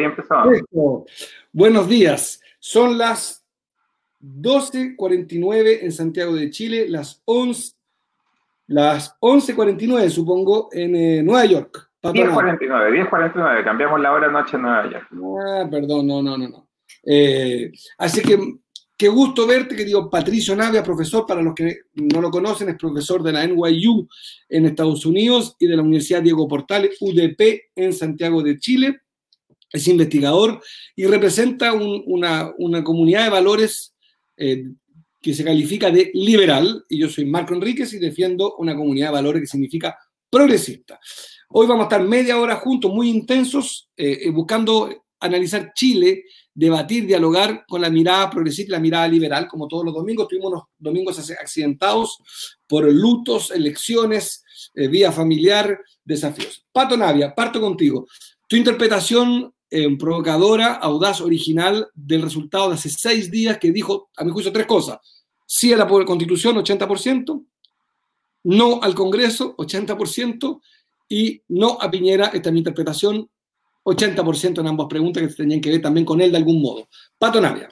ahí empezamos. Buenos días. Son las 12.49 en Santiago de Chile, las 11, las 11.49 supongo en eh, Nueva York. 10.49, 10.49, cambiamos la hora noche en Nueva York. Ah, perdón, no, no, no, no. Eh, así que qué gusto verte, querido Patricio Navia, profesor, para los que no lo conocen, es profesor de la NYU en Estados Unidos y de la Universidad Diego Portales, UDP en Santiago de Chile. Es investigador y representa una, comunidad de valores eh, que se califica de liberal, y yo soy Marco Enríquez y defiendo una comunidad de valores que significa progresista. Hoy vamos a estar media hora juntos, muy intensos, eh, eh, buscando analizar Chile, debatir, dialogar con la mirada progresista y la mirada liberal, como todos los domingos. Tuvimos unos domingos accidentados por lutos, elecciones, eh, vía familiar, desafíos. Pato Navia, parto contigo. Tu interpretación provocadora, audaz, original del resultado de hace seis días que dijo, a mi juicio, tres cosas. Sí a la Constitución, 80%, no al Congreso, 80%, y no a Piñera, esta es mi interpretación, 80% en ambas preguntas que tenían que ver también con él de algún modo. Pato Navia.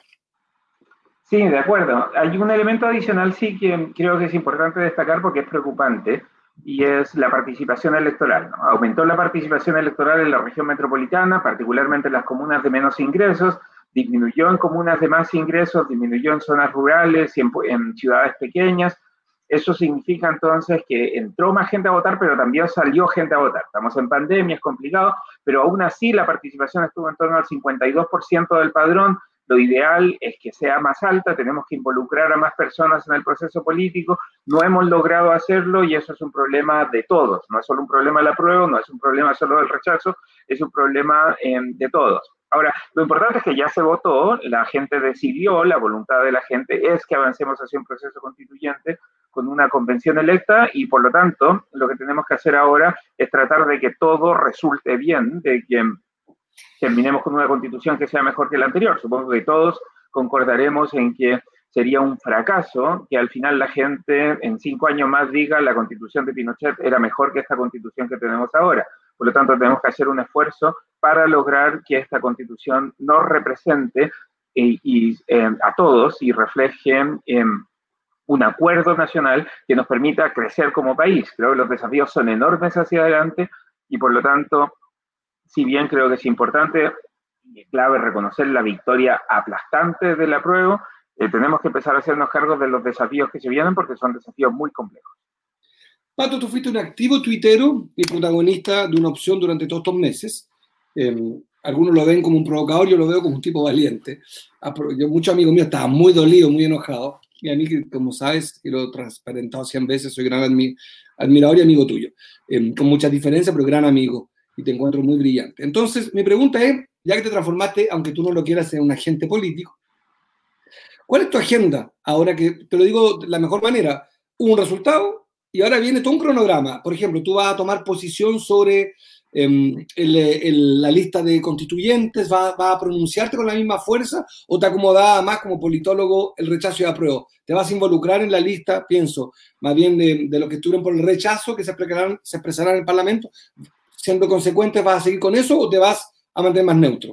Sí, de acuerdo. Hay un elemento adicional sí que creo que es importante destacar porque es preocupante y es la participación electoral. Aumentó la participación electoral en la región metropolitana, particularmente en las comunas de menos ingresos, disminuyó en comunas de más ingresos, disminuyó en zonas rurales y en ciudades pequeñas, eso significa entonces que entró más gente a votar, pero también salió gente a votar. Estamos en pandemia, es complicado, pero aún así la participación estuvo en torno al 52% del padrón. Lo ideal es que sea más alta, tenemos que involucrar a más personas en el proceso político. No hemos logrado hacerlo y eso es un problema de todos. No es solo un problema de la prueba, no es un problema solo del rechazo, es un problema eh, de todos. Ahora, lo importante es que ya se votó, la gente decidió, la voluntad de la gente es que avancemos hacia un proceso constituyente con una convención electa y por lo tanto lo que tenemos que hacer ahora es tratar de que todo resulte bien, de que terminemos con una constitución que sea mejor que la anterior. Supongo que todos concordaremos en que sería un fracaso que al final la gente en cinco años más diga la constitución de Pinochet era mejor que esta constitución que tenemos ahora. Por lo tanto, tenemos que hacer un esfuerzo para lograr que esta constitución nos represente y, eh, a todos y refleje un acuerdo nacional que nos permita crecer como país. Creo que los desafíos son enormes hacia adelante y por lo tanto, si bien creo que es importante y clave reconocer la victoria aplastante de la prueba, eh, tenemos que empezar a hacernos cargo de los desafíos que se vienen porque son desafíos muy complejos. Pato, tú fuiste un activo tuitero y protagonista de una opción durante todos estos meses. Em, algunos lo ven como un provocador, yo lo veo como un tipo valiente. Ah, yo, muchos amigos míos estaban muy dolidos, muy enojados. Y a mí, como sabes, que lo he transparentado 100 veces, soy gran admirador y amigo tuyo. Em, con muchas diferencias, pero gran amigo. Y te encuentro muy brillante. Entonces, mi pregunta es, ya que te transformaste, aunque tú no lo quieras, en un agente político, ¿cuál es tu agenda? Ahora que te lo digo de la mejor manera, un resultado y ahora viene todo un cronograma. Por ejemplo, tú vas a tomar posición sobre Em, la lista de constituyentes va, a pronunciarte con la misma fuerza o te acomoda más como politólogo el rechazo y apruebo? ¿Te vas a involucrar en la lista, pienso, más bien de, de los que estuvieron por el rechazo que se expresarán, se expresarán en el Parlamento? Siendo consecuente, ¿vas a seguir con eso o te vas a mantener más neutro?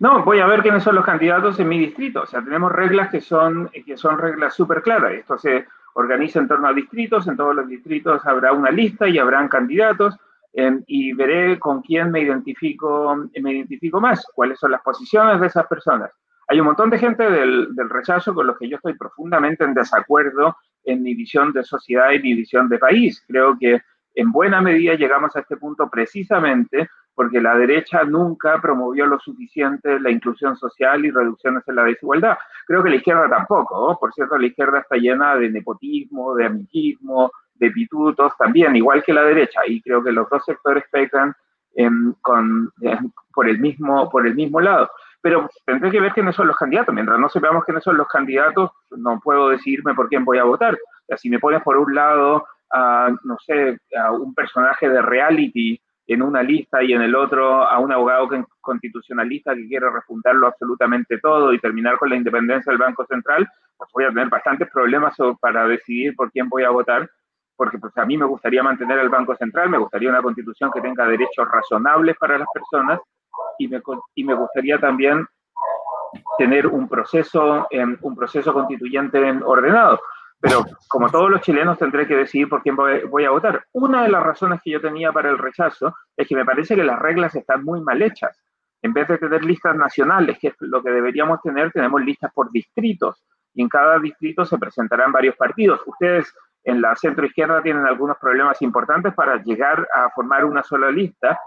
No, voy a ver quiénes son los candidatos en mi distrito. O sea, tenemos reglas que son, que son reglas súper claras. Esto se organiza en torno a distritos. En todos los distritos habrá una lista y habrán candidatos Em, y veré con quién me identifico, me identifico más, cuáles son las posiciones de esas personas. Hay un montón de gente del, del rechazo con los que yo estoy profundamente en desacuerdo en mi visión de sociedad y mi visión de país. Creo que en buena medida llegamos a este punto precisamente porque la derecha nunca promovió lo suficiente la inclusión social y reducciones en la desigualdad. Creo que la izquierda tampoco. Por cierto, la izquierda está llena de nepotismo, de amiguismo, de pitutos también, igual que la derecha, y creo que los dos sectores pecan el mismo, por el mismo lado. Pero tendré que ver quiénes son los candidatos. Mientras no sepamos quiénes son los candidatos, no puedo decidirme por quién voy a votar. O si me pones por un lado a, no sé, a un personaje de reality en una lista y en el otro a un abogado constitucionalista que quiere refundarlo absolutamente todo y terminar con la independencia del Banco Central, pues voy a tener bastantes problemas para decidir por quién voy a votar porque pues, a mí me gustaría mantener el Banco Central, me gustaría una constitución que tenga derechos razonables para las personas y me, y me gustaría también tener un proceso, un proceso constituyente ordenado. Pero como todos los chilenos tendré que decidir por quién voy, a votar. Una de las razones que yo tenía para el rechazo es que me parece que las reglas están muy mal hechas. En vez de tener listas nacionales, que es lo que deberíamos tener, tenemos listas por distritos. Y en cada distrito se presentarán varios partidos. Ustedes en la centro izquierda tienen algunos problemas importantes para llegar a formar una sola lista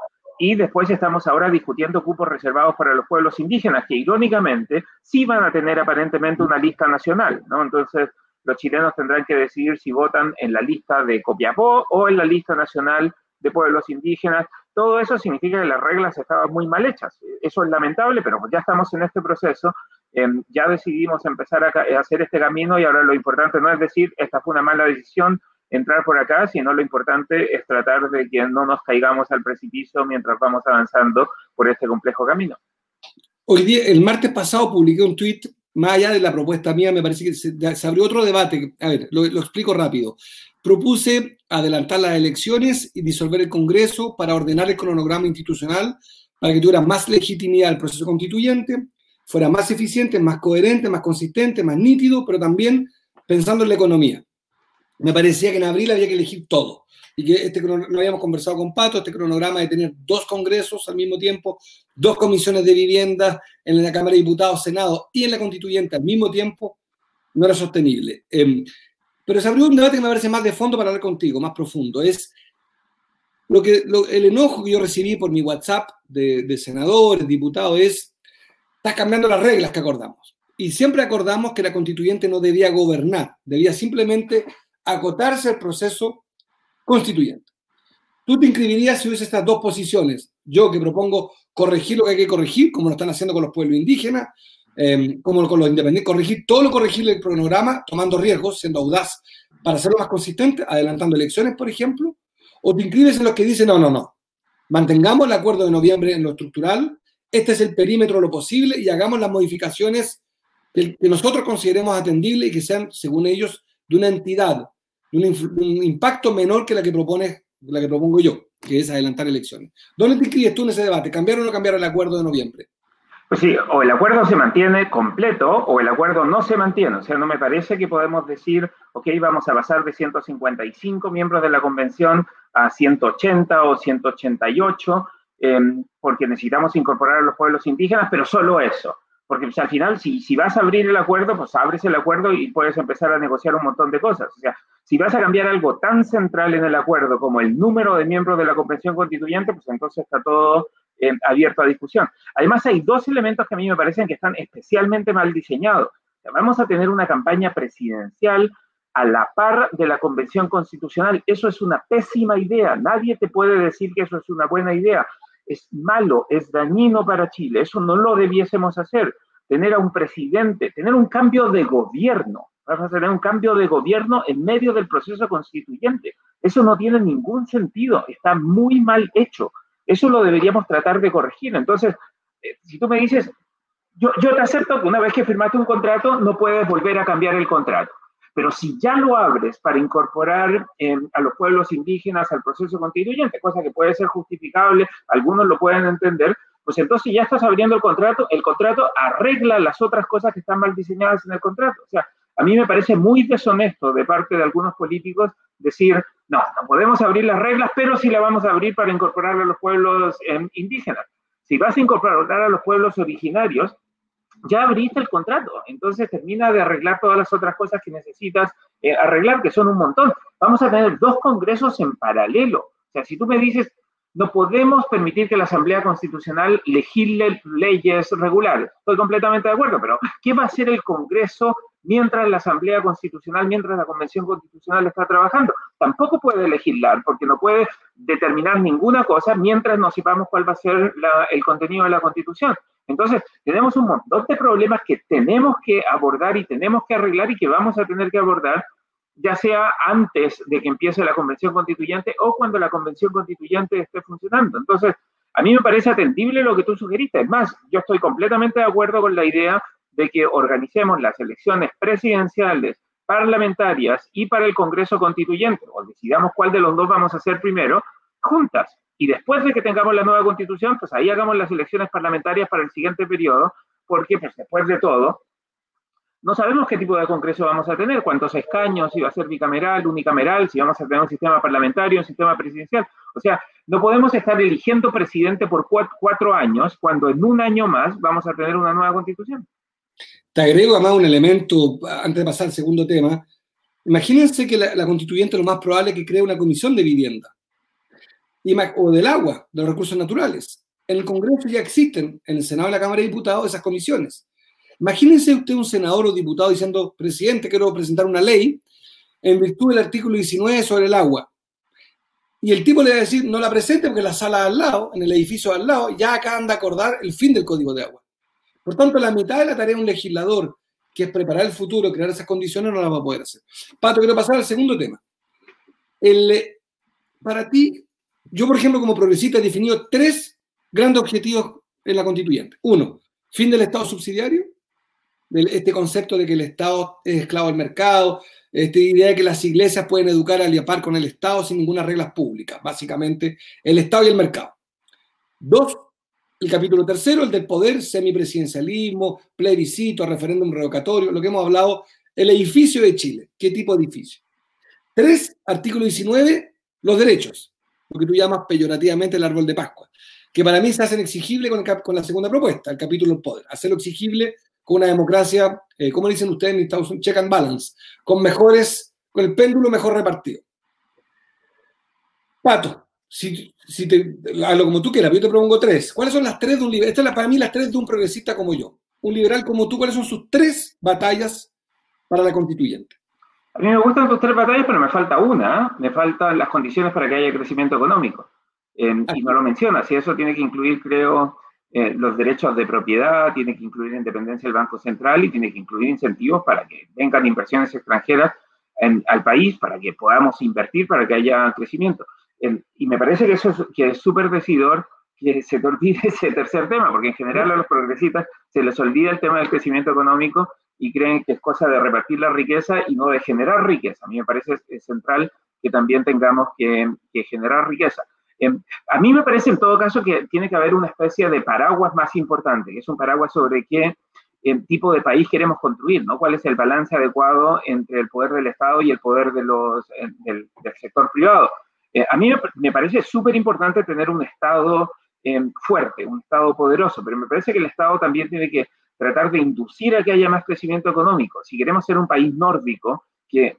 y después estamos ahora discutiendo cupos reservados para los pueblos indígenas, que irónicamente sí van a tener aparentemente una lista nacional, ¿no? Entonces, los chilenos tendrán que decidir si votan en la lista de Copiapó o en la lista nacional de pueblos indígenas. Todo eso significa que las reglas estaban muy mal hechas. Eso es lamentable, pero ya estamos en este proceso. Em, ya decidimos empezar a, hacer este camino y ahora lo importante no es decir, esta fue una mala decisión, entrar por acá, sino lo importante es tratar de que no nos caigamos al precipicio mientras vamos avanzando por este complejo camino. Hoy día, el martes pasado publiqué un tuit, más allá de la propuesta mía, me parece que se, abrió otro debate. A ver, lo, explico rápido. Propuse adelantar las elecciones y disolver el Congreso para ordenar el cronograma institucional para que tuviera más legitimidad el proceso constituyente, fuera más eficiente, más coherente, más consistente, más nítido, pero también pensando en la economía me parecía que en abril había que elegir todo. Y que este no habíamos conversado con Pato, este cronograma de tener dos congresos al mismo tiempo, dos comisiones de vivienda en la Cámara de Diputados, Senado y en la Constituyente al mismo tiempo, no era sostenible. Em, pero se abrió un debate que me parece más de fondo para hablar contigo, más profundo. Es lo que, el enojo que yo recibí por mi WhatsApp de, de senadores, diputados, es, estás cambiando las reglas que acordamos. Y siempre acordamos que la constituyente no debía gobernar, debía simplemente acotarse el proceso constituyente. Tú te inscribirías si hubiese estas dos posiciones. Yo que propongo corregir lo que hay que corregir, como lo están haciendo con los pueblos indígenas, em, como con los independientes, corregir todo lo corregible del programa, tomando riesgos, siendo audaz para hacerlo más consistente, adelantando elecciones, por ejemplo, o te inscribes en los que dicen, no, no, no, mantengamos el acuerdo de noviembre en lo estructural, este es el perímetro de lo posible y hagamos las modificaciones que, que nosotros consideremos atendibles y que sean, según ellos, de una entidad, un, impacto menor que la que propone, la que propongo yo, que es adelantar elecciones. ¿Dónde te inscribes tú en ese debate? ¿Cambiar o no cambiar el acuerdo de noviembre? Pues sí, o el acuerdo se mantiene completo o el acuerdo no se mantiene. O sea, no me parece que podemos decir, ok, vamos a pasar de 155 miembros de la convención a 180 o 188, em, porque necesitamos incorporar a los pueblos indígenas, pero solo eso porque pues, al final, si, si vas a abrir el acuerdo, pues abres el acuerdo y puedes empezar a negociar un montón de cosas. O sea, si vas a cambiar algo tan central en el acuerdo como el número de miembros de la Convención Constituyente, pues entonces está todo eh, abierto a discusión. Además, hay dos elementos que a mí me parecen que están especialmente mal diseñados. vamos a tener una campaña presidencial a la par de la Convención Constitucional. Eso es una pésima idea. Nadie te puede decir que eso es una buena idea es malo, es dañino para Chile. Eso no lo debiésemos hacer. Tener a un presidente, tener un cambio de gobierno. Vamos a tener un cambio de gobierno en medio del proceso constituyente. Eso no tiene ningún sentido. Está muy mal hecho. Eso lo deberíamos tratar de corregir. Entonces, eh, si tú me dices, yo, yo te acepto que una vez que firmaste un contrato, no puedes volver a cambiar el contrato. Pero si ya lo abres para incorporar a los pueblos indígenas al proceso constituyente, cosa que puede ser justificable, algunos lo pueden entender, pues entonces ya estás abriendo el contrato, el contrato arregla las otras cosas que están mal diseñadas en el contrato. O sea, a mí me parece muy deshonesto de parte de algunos políticos decir, no, no podemos abrir las reglas, pero sí la vamos a abrir para incorporar a los pueblos indígenas. Si vas a incorporar a los pueblos originarios, ya abriste el contrato, entonces termina de arreglar todas las otras cosas que necesitas eh, arreglar, que son un montón. Vamos a tener dos congresos en paralelo. O sea, si tú me dices, no podemos permitir que la Asamblea Constitucional legisle leyes regulares, estoy completamente de acuerdo, pero ¿qué va a hacer el Congreso mientras la Asamblea Constitucional, mientras la Convención Constitucional está trabajando? Tampoco puede legislar, porque no puede determinar ninguna cosa mientras no sepamos cuál va a ser el contenido de la Constitución. Entonces, tenemos un montón de problemas que tenemos que abordar y tenemos que arreglar y que vamos a tener que abordar, ya sea antes de que empiece la convención constituyente o cuando la convención constituyente esté funcionando. Entonces, a mí me parece atendible lo que tú sugeriste. Es más, yo estoy completamente de acuerdo con la idea de que organicemos las elecciones presidenciales, parlamentarias y para el Congreso Constituyente, o decidamos cuál de los dos vamos a hacer primero, juntas y después de que tengamos la nueva constitución, pues ahí hagamos las elecciones parlamentarias para el siguiente periodo, porque pues después de todo, no sabemos qué tipo de Congreso vamos a tener, cuántos escaños, si va a ser bicameral, unicameral, si vamos a tener un sistema parlamentario, un sistema presidencial. O sea, no podemos estar eligiendo presidente por cuatro, años cuando en un año más vamos a tener una nueva constitución. Te agrego además un elemento, antes de pasar al segundo tema. Imagínense que la, constituyente lo más probable es que cree una comisión de vivienda o del agua, de los recursos naturales. En el Congreso ya existen, en el Senado y la Cámara de Diputados, esas comisiones. Imagínense usted un senador o diputado diciendo, presidente, quiero presentar una ley en virtud del artículo 19 sobre el agua. Y el tipo le va a decir, no la presente porque la sala al lado, en el edificio al lado, ya acaban de acordar el fin del código de agua. Por tanto, la mitad de la tarea de un legislador, que es preparar el futuro, crear esas condiciones, no la va a poder hacer. Pato, quiero pasar al segundo tema. El, para ti, yo, por ejemplo, como progresista, he definido tres grandes objetivos en la constituyente. Uno, fin del Estado subsidiario este concepto de que el Estado es esclavo del mercado, esta idea de que las iglesias pueden educar al par con el Estado sin ninguna reglas públicas, básicamente el Estado y el mercado. Dos, el capítulo tercero, el del poder, semipresidencialismo, plebiscito, referéndum revocatorio, lo que hemos hablado, el edificio de Chile, ¿qué tipo de edificio? Tres, artículo 19, los derechos, lo que tú llamas peyorativamente el árbol de Pascua, que para mí se hacen exigibles con, con la segunda propuesta, el capítulo del poder, hacerlo exigible con una democracia, eh, como dicen ustedes en Estados Unidos, check and balance, con mejores, con el péndulo mejor repartido. Pato, si, si te, hablo como tú quieras, yo te propongo tres. ¿Cuáles son las tres de un liberal? Estas son para mí las tres de un progresista como yo. Un liberal como tú, ¿cuáles son sus tres batallas para la constituyente? A mí me gustan tus tres batallas, pero me falta una. ¿eh? Me faltan las condiciones para que haya crecimiento económico. Y no lo mencionas. Y eso tiene que incluir, creo, eh, los derechos de propiedad, tiene que incluir independencia del Banco Central y tiene que incluir incentivos para que vengan inversiones extranjeras al país, para que podamos invertir, para que haya crecimiento. Y me parece que eso es que es súper decidor que se te olvide ese tercer tema, porque en general a los progresistas se les olvida el tema del crecimiento económico y creen que es cosa de repartir la riqueza y no de generar riqueza. A mí me parece central que también tengamos que generar riqueza. Em, a mí me parece en todo caso que tiene que haber una especie de paraguas más importante, que es un paraguas sobre qué em, tipo de país queremos construir, ¿no? ¿Cuál es el balance adecuado entre el poder del Estado y el poder em, del, sector privado? Eh, a mí me parece súper importante tener un Estado fuerte, un Estado poderoso, pero me parece que el Estado también tiene que tratar de inducir a que haya más crecimiento económico. Si queremos ser un país nórdico, que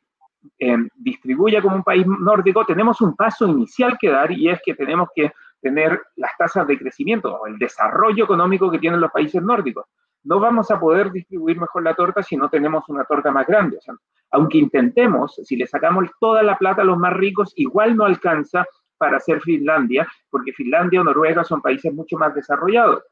eh, distribuya como un país nórdico, tenemos un paso inicial que dar y es que tenemos que tener las tasas de crecimiento o el desarrollo económico que tienen los países nórdicos. No vamos a poder distribuir mejor la torta si no tenemos una torta más grande. Aunque intentemos, si le sacamos toda la plata a los más ricos, igual no alcanza para hacer Finlandia, porque Finlandia o Noruega son países mucho más desarrollados.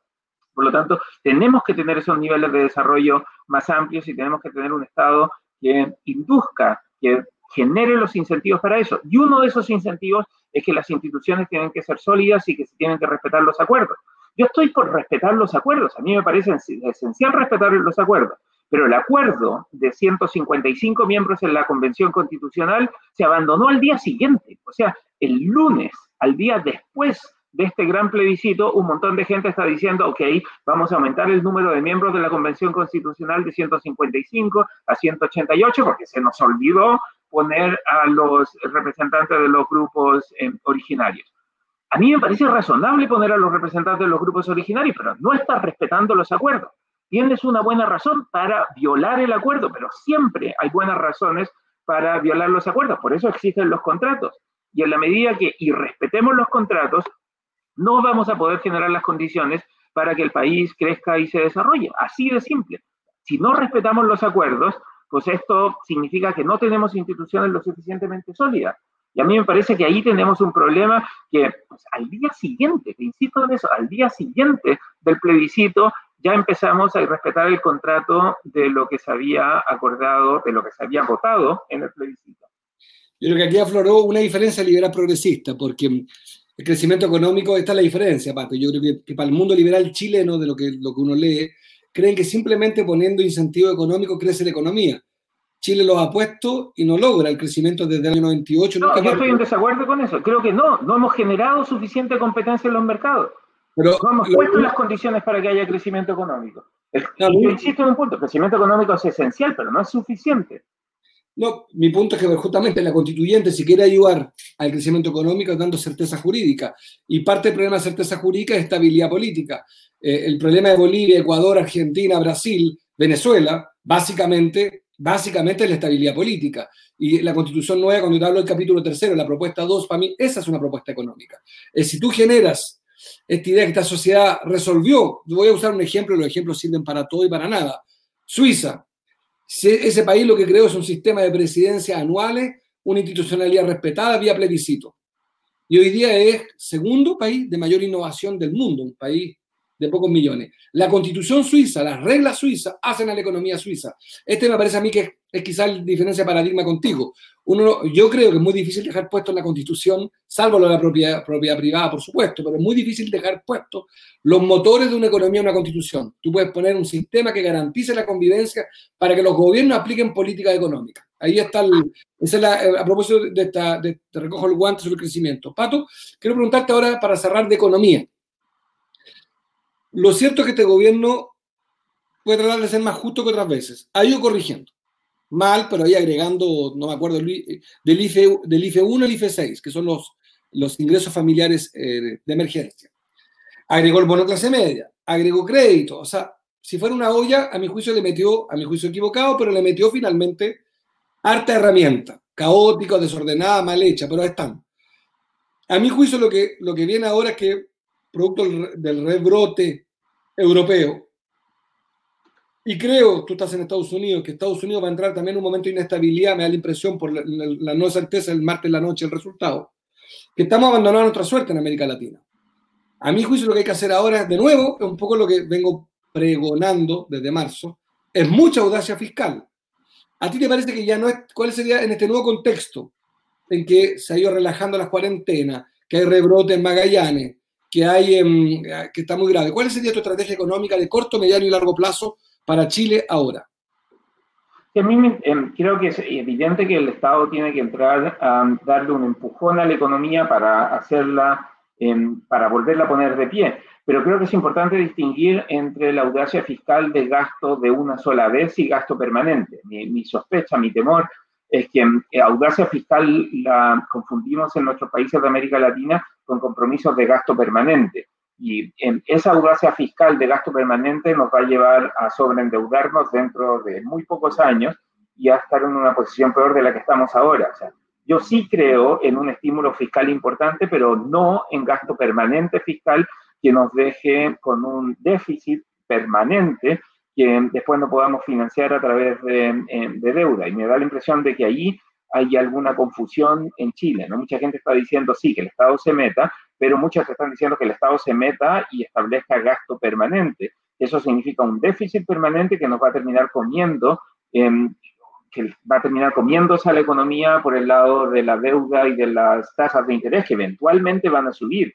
Por lo tanto, tenemos que tener esos niveles de desarrollo más amplios y tenemos que tener un Estado que induzca que genere los incentivos para eso. Y uno de esos incentivos es que las instituciones tienen que ser sólidas y que se tienen que respetar los acuerdos. Yo estoy por respetar los acuerdos, a mí me parece esencial respetar los acuerdos, pero el acuerdo de 155 miembros en la Convención Constitucional se abandonó al día siguiente, o sea, el lunes, al día después de este gran plebiscito, un montón de gente está diciendo, ok, vamos a aumentar el número de miembros de la Convención Constitucional de 155 a 188, porque se nos olvidó poner a los representantes de los grupos eh, originarios. A mí me parece razonable poner a los representantes de los grupos originarios, pero no estás respetando los acuerdos. Tienes una buena razón para violar el acuerdo, pero siempre hay buenas razones para violar los acuerdos. Por eso existen los contratos. Y en la medida que irrespetemos los contratos, no vamos a poder generar las condiciones para que el país crezca y se desarrolle. Así de simple. Si no respetamos los acuerdos, pues esto significa que no tenemos instituciones lo suficientemente sólidas. Y a mí me parece que ahí tenemos un problema que pues, al día siguiente, te insisto en eso, al día siguiente del plebiscito ya empezamos a respetar el contrato de lo que se había acordado, de lo que se había votado en el plebiscito. Yo creo que aquí afloró una diferencia liberal progresista, porque el crecimiento económico, esta es la diferencia, Pato. Yo creo que, para el mundo liberal chileno, de lo que, lo que uno lee, creen que simplemente poniendo incentivo económico crece la economía. Chile los ha puesto y no logra el crecimiento desde el año 98. No, yo estoy en desacuerdo con eso. Creo que no, no hemos generado suficiente competencia en los mercados. Pero, no hemos puesto las condiciones para que haya crecimiento económico. yo insisto en un punto, el crecimiento económico es esencial, pero no es suficiente. No, mi punto es que justamente la constituyente, si quiere ayudar al crecimiento económico, dando certeza jurídica. Y parte del problema de certeza jurídica es estabilidad política. Eh, el problema de Bolivia, Ecuador, Argentina, Brasil, Venezuela, básicamente, básicamente es la estabilidad política. Y la constitución nueva, cuando te hablo del capítulo tercero, la propuesta 2, para mí, esa es una propuesta económica. Es si tú generas esta idea que esta sociedad resolvió, voy a usar un ejemplo, los ejemplos sirven para todo y para nada. Suiza, ese país lo que creó es un sistema de presidencias anuales, una institucionalidad respetada vía plebiscito. Y hoy día es segundo país de mayor innovación del mundo, un país de pocos millones. La constitución suiza, las reglas suizas hacen a la economía suiza. Este me parece a mí que es, quizás la diferencia de paradigma contigo. Uno, yo creo que es muy difícil dejar puesto en la constitución, salvo lo de la propiedad, privada, por supuesto, pero es muy difícil dejar puesto los motores de una economía en una constitución. Tú puedes poner un sistema que garantice la convivencia para que los gobiernos apliquen política económica. Ahí está el, la, eh, a propósito de esta, de, te recojo el guante sobre el crecimiento. Pato, quiero preguntarte ahora para cerrar de economía. Lo cierto es que este gobierno puede tratar de ser más justo que otras veces. Ha ido corrigiendo. Mal, pero ahí agregando, no me acuerdo, del IFE, del IFE 1 al IFE 6, que son los, los ingresos familiares eh, de emergencia. Agregó el bono clase media, agregó crédito. O sea, si fuera una olla, a mi juicio le metió, a mi juicio equivocado, pero le metió finalmente harta herramienta, caótica, desordenada, mal hecha, pero están. A mi juicio lo que, lo que viene ahora es que producto del rebrote europeo. Y creo, tú estás en Estados Unidos, que Estados Unidos va a entrar también en un momento de inestabilidad, me da la impresión por la, no certeza el martes la noche el resultado, que estamos abandonando nuestra suerte en América Latina. A mi juicio lo que hay que hacer ahora, de nuevo, es un poco lo que vengo pregonando desde marzo, es mucha audacia fiscal. ¿A ti te parece que ya no es, cuál sería en este nuevo contexto en que se ha ido relajando las cuarentenas, que hay rebrote en Magallanes, que, hay, que está muy grave. ¿Cuál sería tu estrategia económica de corto, mediano y largo plazo para Chile ahora? A mí em, creo que es evidente que el Estado tiene que entrar a darle un empujón a la economía para hacerla, em, para volverla a poner de pie. Pero creo que es importante distinguir entre la audacia fiscal de gasto de una sola vez y gasto permanente. mi sospecha, mi temor es que eh, audacia fiscal la confundimos en nuestros países de América Latina con compromisos de gasto permanente. Y en esa audacia fiscal de gasto permanente nos va a llevar a sobreendeudarnos dentro de muy pocos años y a estar en una posición peor de la que estamos ahora. O sea, yo sí creo en un estímulo fiscal importante, pero no en gasto permanente fiscal que nos deje con un déficit permanente que después no podamos financiar a través em, de, deuda. Y me da la impresión de que ahí hay alguna confusión en Chile. ¿no? Mucha gente está diciendo sí, que el Estado se meta, pero muchos están diciendo que el Estado se meta y establezca gasto permanente. Eso significa un déficit permanente que nos va a terminar comiendo, em, que va a terminar comiéndose a la economía por el lado de la deuda y de las tasas de interés que eventualmente van a subir.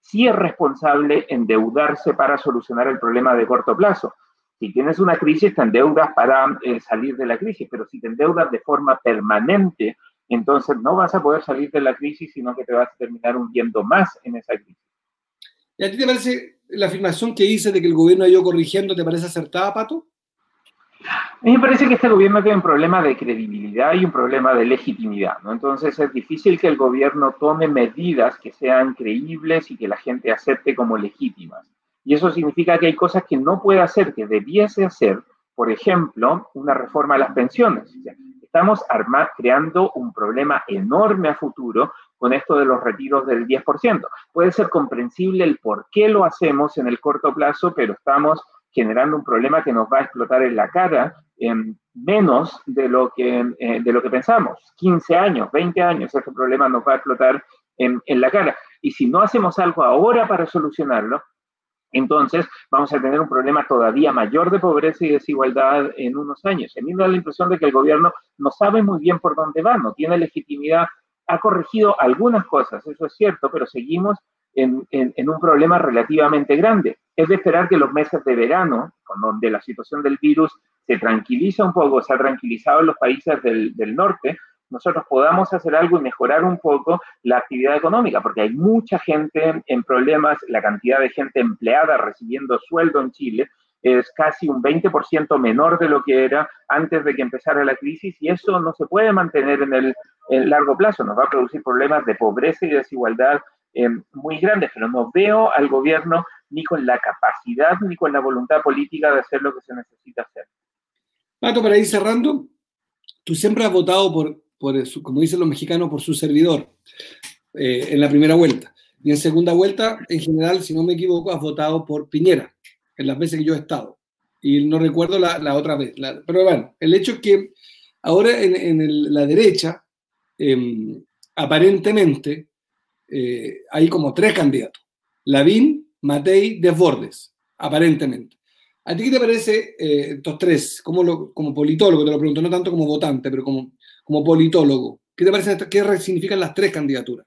Sí es responsable endeudarse para solucionar el problema de corto plazo, si tienes una crisis, te endeudas para eh, salir de la crisis, pero si te endeudas de forma permanente, entonces no vas a poder salir de la crisis, sino que te vas a terminar hundiendo más en esa crisis. ¿Y a ti te parece la afirmación que hice de que el gobierno ha ido corrigiendo, te parece acertada, Pato? A mí me parece que este gobierno tiene un problema de credibilidad y un problema de legitimidad, ¿no? Entonces es difícil que el gobierno tome medidas que sean creíbles y que la gente acepte como legítimas. Y eso significa que hay cosas que no puede hacer, que debiese hacer, por ejemplo, una reforma a las pensiones. Estamos creando un problema enorme a futuro con esto de los retiros del 10%. Puede ser comprensible el por qué lo hacemos en el corto plazo, pero estamos generando un problema que nos va a explotar en la cara en menos de lo que, eh, de lo que pensamos. 15 años, 20 años, este problema nos va a explotar en, en la cara. Y si no hacemos algo ahora para solucionarlo, entonces vamos a tener un problema todavía mayor de pobreza y desigualdad en unos años. A mí me da la impresión de que el gobierno no sabe muy bien por dónde va, no tiene legitimidad, ha corregido algunas cosas, eso es cierto, pero seguimos en, un problema relativamente grande. Es de esperar que los meses de verano, donde la situación del virus se tranquiliza un poco, se ha tranquilizado en los países del norte, nosotros podamos hacer algo y mejorar un poco la actividad económica, porque hay mucha gente en problemas, la cantidad de gente empleada recibiendo sueldo en Chile es casi un 20% menor de lo que era antes de que empezara la crisis y eso no se puede mantener en el largo plazo, nos va a producir problemas de pobreza y desigualdad eh, muy grandes, pero no veo al gobierno ni con la capacidad ni con la voluntad política de hacer lo que se necesita hacer. Pato, para ir cerrando, tú siempre has votado por, por como dicen los mexicanos, por su servidor eh, en la primera vuelta. Y en segunda vuelta, en general, si no me equivoco, has votado por Piñera, en las veces que yo he estado. Y no recuerdo la, otra vez. pero bueno, el hecho es que ahora en, la derecha, em, aparentemente, eh, hay como tres candidatos. Lavín, Matei, Desbordes, aparentemente. ¿A ti qué te parece eh, estos tres? Como, como politólogo, te lo pregunto, no tanto como votante, pero como, como politólogo. ¿Qué te parece? ¿Qué significan las tres candidaturas?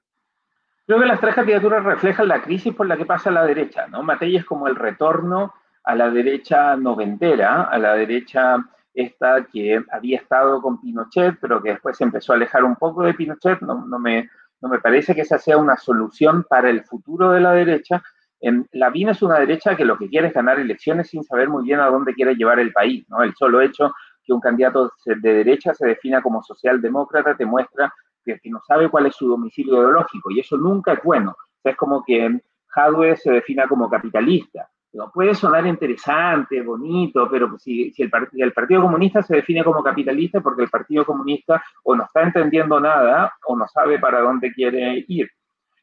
Creo que las tres candidaturas reflejan la crisis por la que pasa la derecha, ¿no? Matei es como el retorno a la derecha noventera, a la derecha esta que había estado con Pinochet, pero que después se empezó a alejar un poco de Pinochet. No, me, no me parece que esa sea una solución para el futuro de la derecha, la VIN es una derecha que lo que quiere es ganar elecciones sin saber muy bien a dónde quiere llevar el país. ¿no? El solo hecho que un candidato de derecha se defina como socialdemócrata te muestra que, no sabe cuál es su domicilio ideológico y eso nunca es bueno. es como que Hadwe se defina como capitalista. puede sonar interesante, bonito, pero si, si el, el, Partido Comunista se define como capitalista porque el Partido Comunista o no está entendiendo nada o no sabe para dónde quiere ir.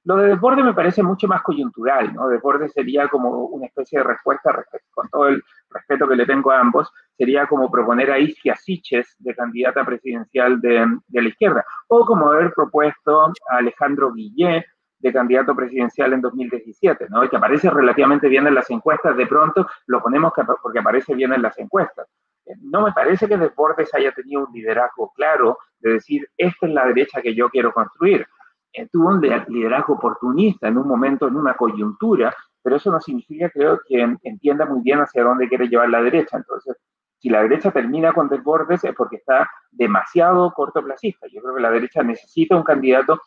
Lo de Desborde me parece mucho más coyuntural, ¿no? Desborde sería como una especie de respuesta, con todo el respeto que le tengo a ambos, sería como proponer a Isquia Siches de candidata presidencial de, la izquierda, o como haber propuesto a Alejandro Guillé de candidato presidencial en 2017, ¿no? que aparece relativamente bien en las encuestas, de pronto lo ponemos porque aparece bien en las encuestas. Eh, no me parece que Desbordes haya tenido un liderazgo claro de decir, esta es la derecha que yo quiero construir. Eh, tuvo un liderazgo oportunista en un momento, en una coyuntura, pero eso no significa, creo, que entienda muy bien hacia dónde quiere llevar la derecha. Entonces, si la derecha termina con desbordes es porque está demasiado cortoplacista. Yo creo que la derecha necesita un candidato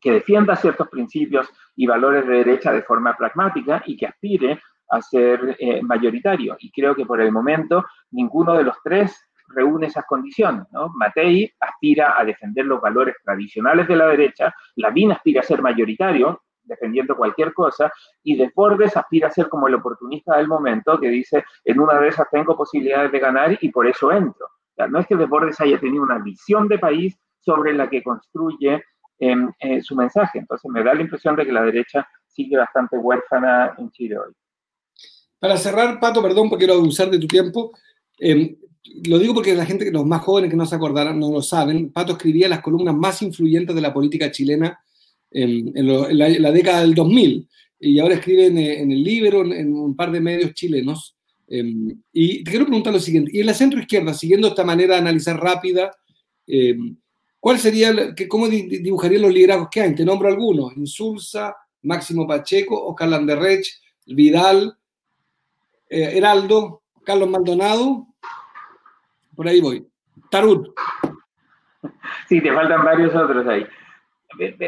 que defienda ciertos principios y valores de derecha de forma pragmática y que aspire a ser eh, mayoritario. Y creo que por el momento ninguno de los tres reúne esas condiciones. Matei aspira a defender los valores tradicionales de la derecha, Lavín aspira a ser mayoritario, defendiendo cualquier cosa, y Desbordes aspira a ser como el oportunista del momento que dice, en una de esas tengo posibilidades de ganar y por eso entro. no es que Desbordes haya tenido una visión de país sobre la que construye em, eh, su mensaje. Entonces me da la impresión de que la derecha sigue bastante huérfana en Chile hoy. Para cerrar, Pato, perdón porque quiero abusar de tu tiempo. Em, lo digo porque la gente, los más jóvenes que no se acordarán, no lo saben, Pato escribía las columnas más influyentes de la política chilena en, la, década del 2000 y ahora escribe en, el Libro, en, un par de medios chilenos. Em, y te quiero preguntar lo siguiente, y en la centro izquierda, siguiendo esta manera de analizar rápida, em, ¿cuál sería, cómo dibujarían los liderazgos que hay? Te nombro algunos, Insulza, Máximo Pacheco, Oscar Landerrech, Vidal, eh, Heraldo, Carlos Maldonado, por ahí voy. Tarut. Sí, te faltan varios otros ahí.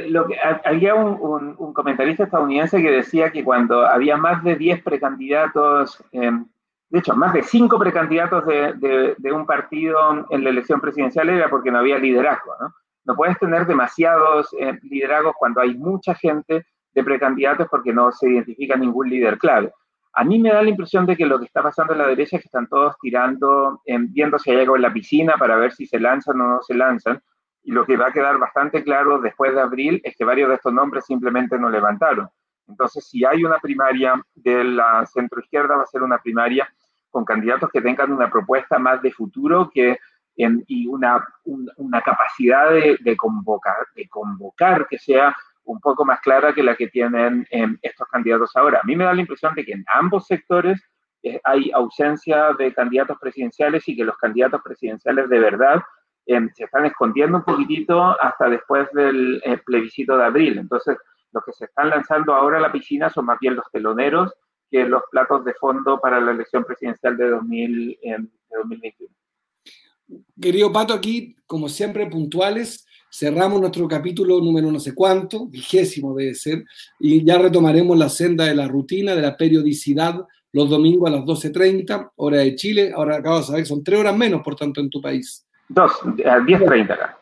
Lo que, había un, comentarista estadounidense que decía que cuando había más de 10 precandidatos, em, de hecho, más de 5 precandidatos de, de, un partido en la elección presidencial era porque no había liderazgo, ¿no? No puedes tener demasiados eh, liderazgos cuando hay mucha gente de precandidatos porque no se identifica ningún líder clave. A mí me da la impresión de que lo que está pasando en la derecha es que están todos tirando, viendo si hay algo en la piscina para ver si se lanzan o no se lanzan. Y lo que va a quedar bastante claro después de abril es que varios de estos nombres simplemente no levantaron. Entonces, si hay una primaria de la centroizquierda, va a ser una primaria con candidatos que tengan una propuesta más de futuro que, y una, capacidad de, convocar, de convocar que sea un poco más clara que la que tienen em, estos candidatos ahora. A mí me da la impresión de que en ambos sectores eh, hay ausencia de candidatos presidenciales y que los candidatos presidenciales de verdad em, se están escondiendo un poquitito hasta después del eh, plebiscito de abril. Entonces, los que se están lanzando ahora a la piscina son más bien los teloneros que los platos de fondo para la elección presidencial de 2024. 2021. Querido Pato, aquí, como siempre, puntuales. Cerramos nuestro capítulo número no sé cuánto, vigésimo debe ser, y ya retomaremos la senda de la rutina, de la periodicidad, los domingos a las 12.30, hora de Chile. Ahora acabo de saber que son tres horas menos, por tanto, en tu país. Dos, a 10.30 acá.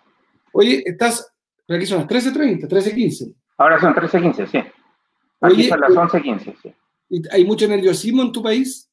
Oye, estás, aquí son las 13.30, 13.15. Ahora son 13.15, sí. Aquí Oye, son las 11.15, sí. ¿Hay mucho nerviosismo en tu país?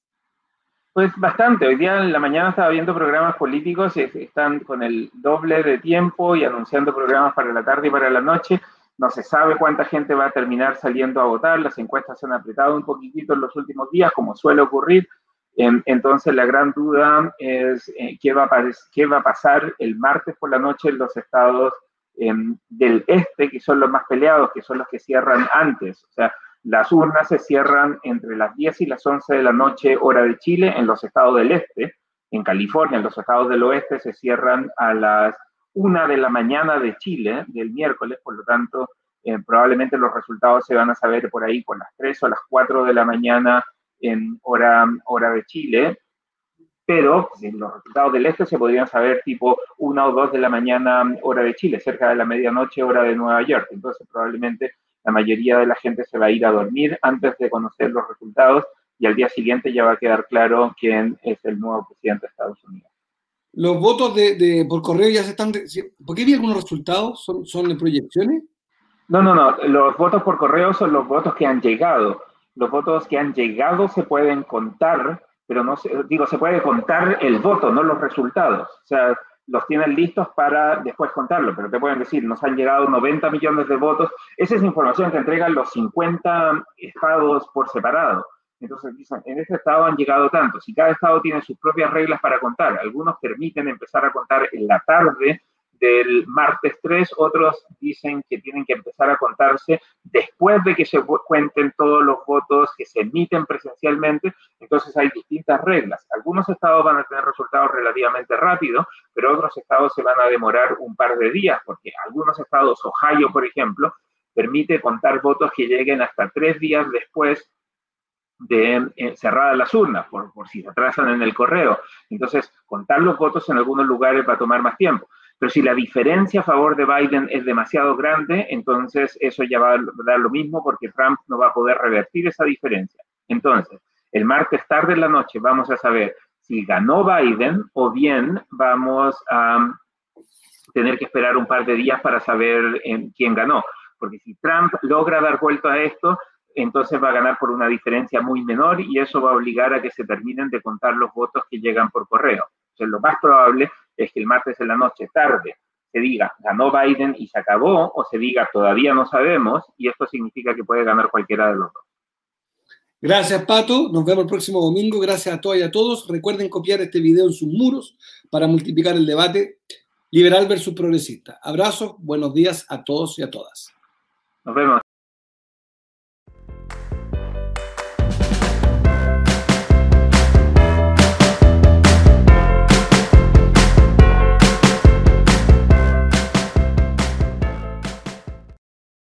Pues bastante. Hoy día en la mañana estaba viendo programas políticos están con el doble de tiempo y anunciando programas para la tarde y para la noche. No se sabe cuánta gente va a terminar saliendo a votar. Las encuestas se han apretado un poquitito en los últimos días, como suele ocurrir. Entonces, la gran duda es eh, ¿qué, va a qué va a pasar el martes por la noche en los estados em, del este, que son los más peleados, que son los que cierran antes. O sea, las urnas se cierran entre las 10 y las 11 de la noche, hora de Chile, en los estados del este. En California, en los estados del oeste, se cierran a las 1 de la mañana de Chile, del miércoles, por lo tanto, eh, probablemente los resultados se van a saber por ahí por las 3 o las 4 de la mañana en hora, hora de Chile. Pero los resultados del este se podrían saber tipo 1 o 2 de la mañana, hora de Chile, cerca de la medianoche, hora de Nueva York. Entonces, probablemente la mayoría de la gente se va a ir a dormir antes de conocer los resultados y al día siguiente ya va a quedar claro quién es el nuevo presidente de Estados Unidos. ¿Los votos de, por correo ya se están... ¿Por qué vi algunos resultados? ¿Son, ¿Son de proyecciones? No, no, no. Los votos por correo son los votos que han llegado. Los votos que han llegado se pueden contar, pero no se, digo, se puede contar el voto, no los resultados. O sea, los tienen listos para después contarlo, pero te pueden decir, nos han llegado 90 millones de votos. Esa es información que entregan los 50 estados por separado. Entonces en este estado han llegado tantos y cada estado tiene sus propias reglas para contar. Algunos permiten empezar a contar en la tarde del martes 3, otros dicen que tienen que empezar a contarse después de que se cuenten todos los votos que se emiten presencialmente, entonces hay distintas reglas. Algunos estados van a tener resultados relativamente rápidos, pero otros estados se van a demorar un par de días, porque algunos estados, Ohio por ejemplo, permite contar votos que lleguen hasta tres días después de eh, las urnas, por, por si se atrasan en el correo. Entonces, contar los votos en algunos lugares va a tomar más tiempo. Pero si la diferencia a favor de Biden es demasiado grande, entonces eso ya va a dar lo mismo porque Trump no va a poder revertir esa diferencia. Entonces, el martes tarde en la noche vamos a saber si ganó Biden o bien vamos a tener que esperar un par de días para saber eh, quién ganó. Porque si Trump logra dar vuelta a esto, entonces va a ganar por una diferencia muy menor y eso va a obligar a que se terminen de contar los votos que llegan por correo. Entonces, lo más probable es que el martes en la noche, tarde, se diga ganó Biden y se acabó, o se diga todavía no sabemos, y esto significa que puede ganar cualquiera de los dos. Gracias, Pato. Nos vemos el próximo domingo. Gracias a todas y a todos. Recuerden copiar este video en sus muros para multiplicar el debate liberal versus progresista. Abrazos, buenos días a todos y a todas. Nos vemos.